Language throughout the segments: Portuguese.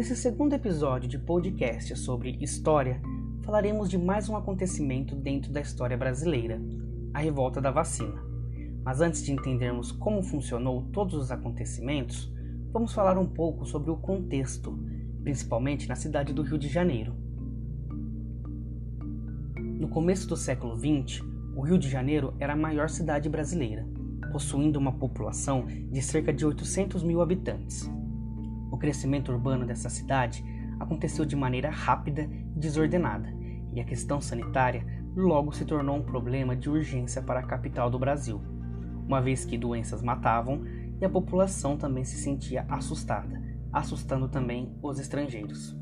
Nesse segundo episódio de podcast sobre história, falaremos de mais um acontecimento dentro da história brasileira, a revolta da vacina. Mas antes de entendermos como funcionou todos os acontecimentos, vamos falar um pouco sobre o contexto, principalmente na cidade do Rio de Janeiro. No começo do século XX, o Rio de Janeiro era a maior cidade brasileira, possuindo uma população de cerca de 800 mil habitantes. Crescimento urbano dessa cidade aconteceu de maneira rápida e desordenada, e a questão sanitária logo se tornou um problema de urgência para a capital do Brasil, uma vez que doenças matavam e a população também se sentia assustada, assustando também os estrangeiros.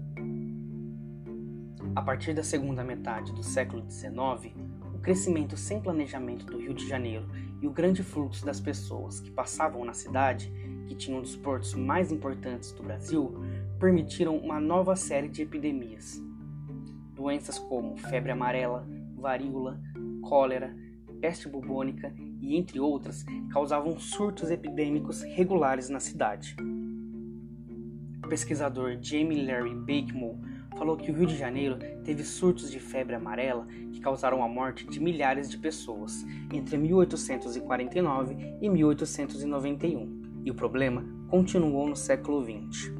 A partir da segunda metade do século XIX, o crescimento sem planejamento do Rio de Janeiro e o grande fluxo das pessoas que passavam na cidade, que tinha um dos portos mais importantes do Brasil, permitiram uma nova série de epidemias. Doenças como febre amarela, varíola, cólera, peste bubônica e entre outras causavam surtos epidêmicos regulares na cidade. O pesquisador Jamie Larry Bakemore falou que o Rio de Janeiro teve surtos de febre amarela que causaram a morte de milhares de pessoas entre 1849 e 1891, e o problema continuou no século XX.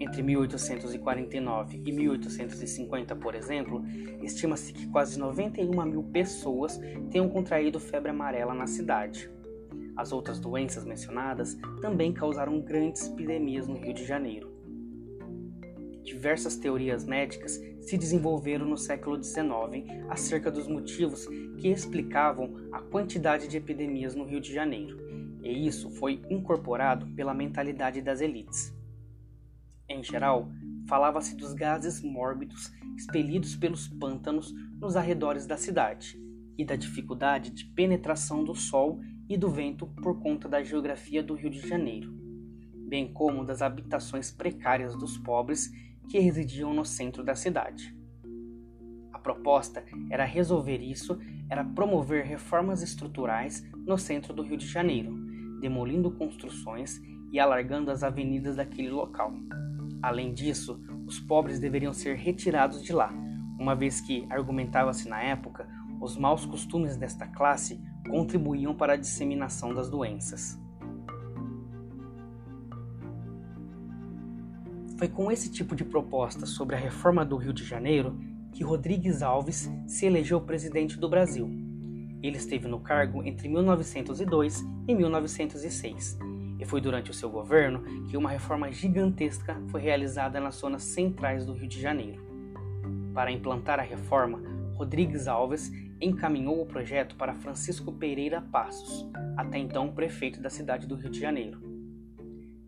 Entre 1849 e 1850, por exemplo, estima-se que quase 91 mil pessoas tenham contraído febre amarela na cidade. As outras doenças mencionadas também causaram grandes epidemias no Rio de Janeiro diversas teorias médicas se desenvolveram no século XIX acerca dos motivos que explicavam a quantidade de epidemias no Rio de Janeiro, e isso foi incorporado pela mentalidade das elites. Em geral, falava-se dos gases mórbidos expelidos pelos pântanos nos arredores da cidade e da dificuldade de penetração do sol e do vento por conta da geografia do Rio de Janeiro, bem como das habitações precárias dos pobres que residiam no centro da cidade. A proposta era resolver isso, era promover reformas estruturais no centro do Rio de Janeiro, demolindo construções e alargando as avenidas daquele local. Além disso, os pobres deveriam ser retirados de lá, uma vez que, argumentava-se na época, os maus costumes desta classe contribuíam para a disseminação das doenças. Foi com esse tipo de proposta sobre a reforma do Rio de Janeiro que Rodrigues Alves se elegeu presidente do Brasil. Ele esteve no cargo entre 1902 e 1906, e foi durante o seu governo que uma reforma gigantesca foi realizada nas zonas centrais do Rio de Janeiro. Para implantar a reforma, Rodrigues Alves encaminhou o projeto para Francisco Pereira Passos, até então prefeito da cidade do Rio de Janeiro.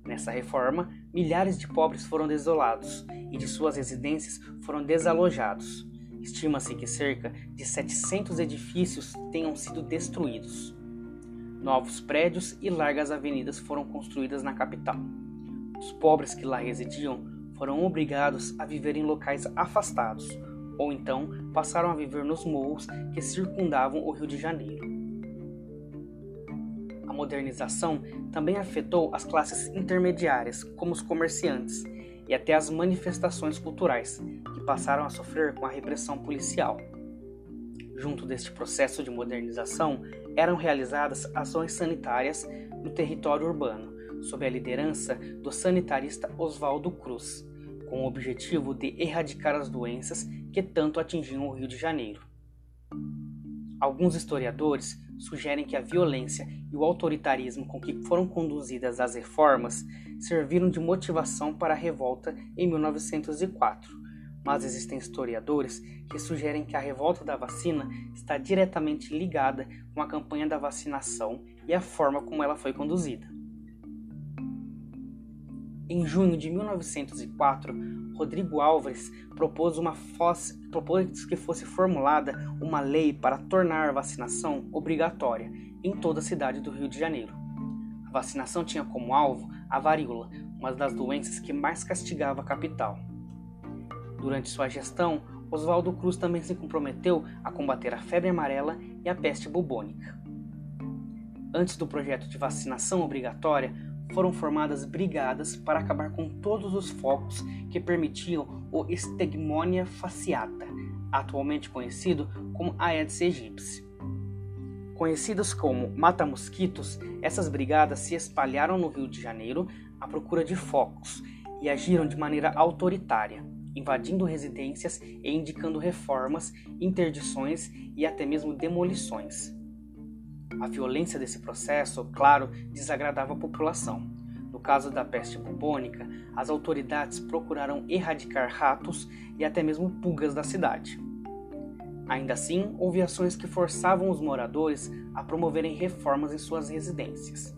Nessa reforma, milhares de pobres foram desolados e de suas residências foram desalojados. Estima-se que cerca de 700 edifícios tenham sido destruídos. Novos prédios e largas avenidas foram construídas na capital. Os pobres que lá residiam foram obrigados a viver em locais afastados, ou então passaram a viver nos morros que circundavam o Rio de Janeiro modernização também afetou as classes intermediárias, como os comerciantes, e até as manifestações culturais, passaram a sofrer com a repressão policial. Junto deste processo de modernização, eram realizadas ações sanitárias no território urbano, sob a liderança do sanitarista Oswaldo Cruz, com o objetivo de erradicar as doenças que tanto atingiam o Rio de Janeiro. Alguns historiadores sugerem que a violência e o autoritarismo com que foram conduzidas as reformas serviram de motivação para a revolta em 1904, mas existem historiadores que sugerem que a revolta da vacina está diretamente ligada com a campanha da vacinação e a forma como ela foi conduzida. Em junho de 1904, Rodrigo Álvares propôs, uma fosse, propôs que fosse formulada uma lei para tornar a vacinação obrigatória em toda a cidade do Rio de Janeiro. A vacinação tinha como alvo a varíola, uma das doenças que mais castigava a capital. Durante sua gestão, Oswaldo Cruz também se comprometeu a combater a febre amarela e a peste bubônica. Antes do projeto de vacinação obrigatória, foram formadas brigadas para acabar com todos os focos que permitiam o Stegmonia fasciata, atualmente conhecido como Aedes aegypti. Conhecidas como mata-mosquitos, essas brigadas se espalharam no Rio de Janeiro à procura de focos e agiram de maneira autoritária, invadindo residências e indicando reformas, interdições e até mesmo demolições. A violência desse processo, claro, desagradava a população. No caso da peste bubônica, as autoridades procuraram erradicar ratos e até mesmo pulgas da cidade. Ainda assim, houve ações que forçavam os moradores a promoverem reformas em suas residências.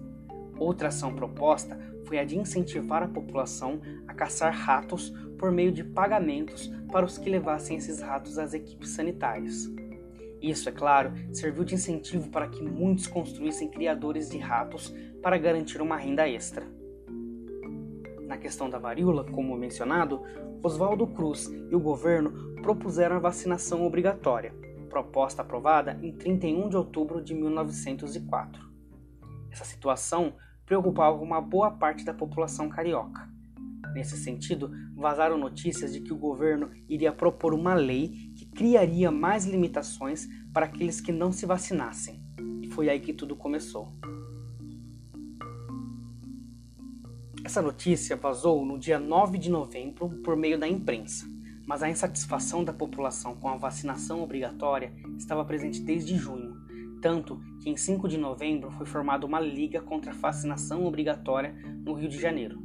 Outra ação proposta foi a de incentivar a população a caçar ratos por meio de pagamentos para os que levassem esses ratos às equipes sanitárias. Isso, é claro, serviu de incentivo para que muitos construíssem criadores de ratos para garantir uma renda extra. Na questão da varíola, como mencionado, Oswaldo Cruz e o governo propuseram a vacinação obrigatória, proposta aprovada em 31 de outubro de 1904. Essa situação preocupava uma boa parte da população carioca. Nesse sentido, vazaram notícias de que o governo iria propor uma lei criaria mais limitações para aqueles que não se vacinassem. E foi aí que tudo começou. Essa notícia vazou no dia 9 de novembro por meio da imprensa, mas a insatisfação da população com a vacinação obrigatória estava presente desde junho, tanto que em 5 de novembro foi formada uma liga contra a vacinação obrigatória no Rio de Janeiro.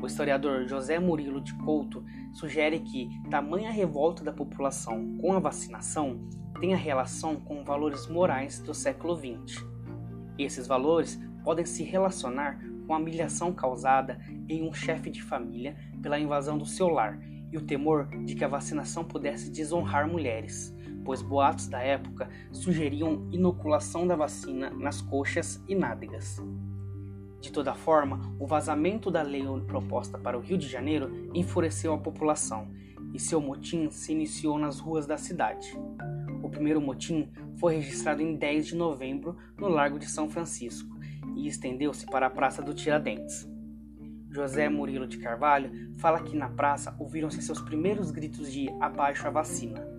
O historiador José Murilo de Couto sugere que tamanha revolta da população com a vacinação tenha relação com valores morais do século XX. Esses valores podem se relacionar com a humilhação causada em um chefe de família pela invasão do seu lar e o temor de que a vacinação pudesse desonrar mulheres, pois boatos da época sugeriam inoculação da vacina nas coxas e nádegas. De toda forma, o vazamento da lei proposta para o Rio de Janeiro enfureceu a população e seu motim se iniciou nas ruas da cidade. O primeiro motim foi registrado em 10 de novembro no Largo de São Francisco e estendeu-se para a Praça do Tiradentes. José Murilo de Carvalho fala que na praça ouviram-se seus primeiros gritos de abaixo a vacina.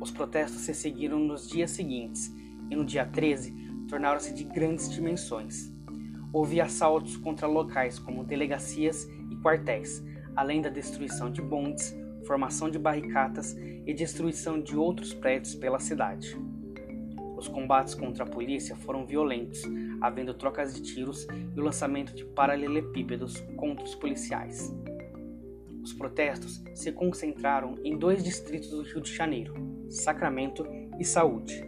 Os protestos se seguiram nos dias seguintes e no dia 13 tornaram-se de grandes dimensões houve assaltos contra locais como delegacias e quartéis, além da destruição de bondes, formação de barricadas e destruição de outros prédios pela cidade. Os combates contra a polícia foram violentos, havendo trocas de tiros e o lançamento de paralelepípedos contra os policiais. Os protestos se concentraram em dois distritos do Rio de Janeiro, Sacramento e Saúde.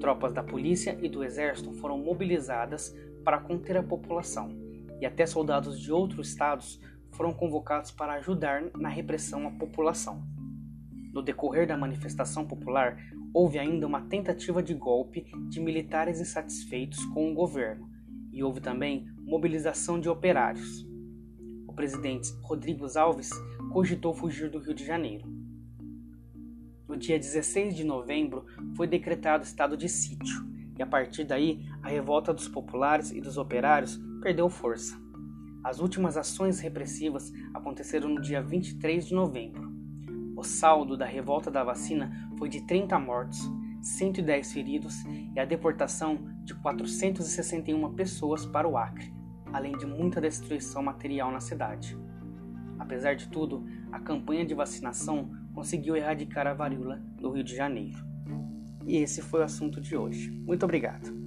Tropas da polícia e do exército foram mobilizadas para conter a população, e até soldados de outros estados foram convocados para ajudar na repressão à população. No decorrer da manifestação popular, houve ainda uma tentativa de golpe de militares insatisfeitos com o governo, e houve também mobilização de operários. O presidente Rodrigo Alves cogitou fugir do Rio de Janeiro. No dia 16 de novembro foi decretado estado de sítio, e a partir daí a revolta dos populares e dos operários perdeu força. As últimas ações repressivas aconteceram no dia 23 de novembro. O saldo da revolta da vacina foi de 30 mortos, 110 feridos e a deportação de 461 pessoas para o Acre, além de muita destruição material na cidade. Apesar de tudo, a campanha de vacinação conseguiu erradicar a varíola no Rio de Janeiro. E esse foi o assunto de hoje. Muito obrigado.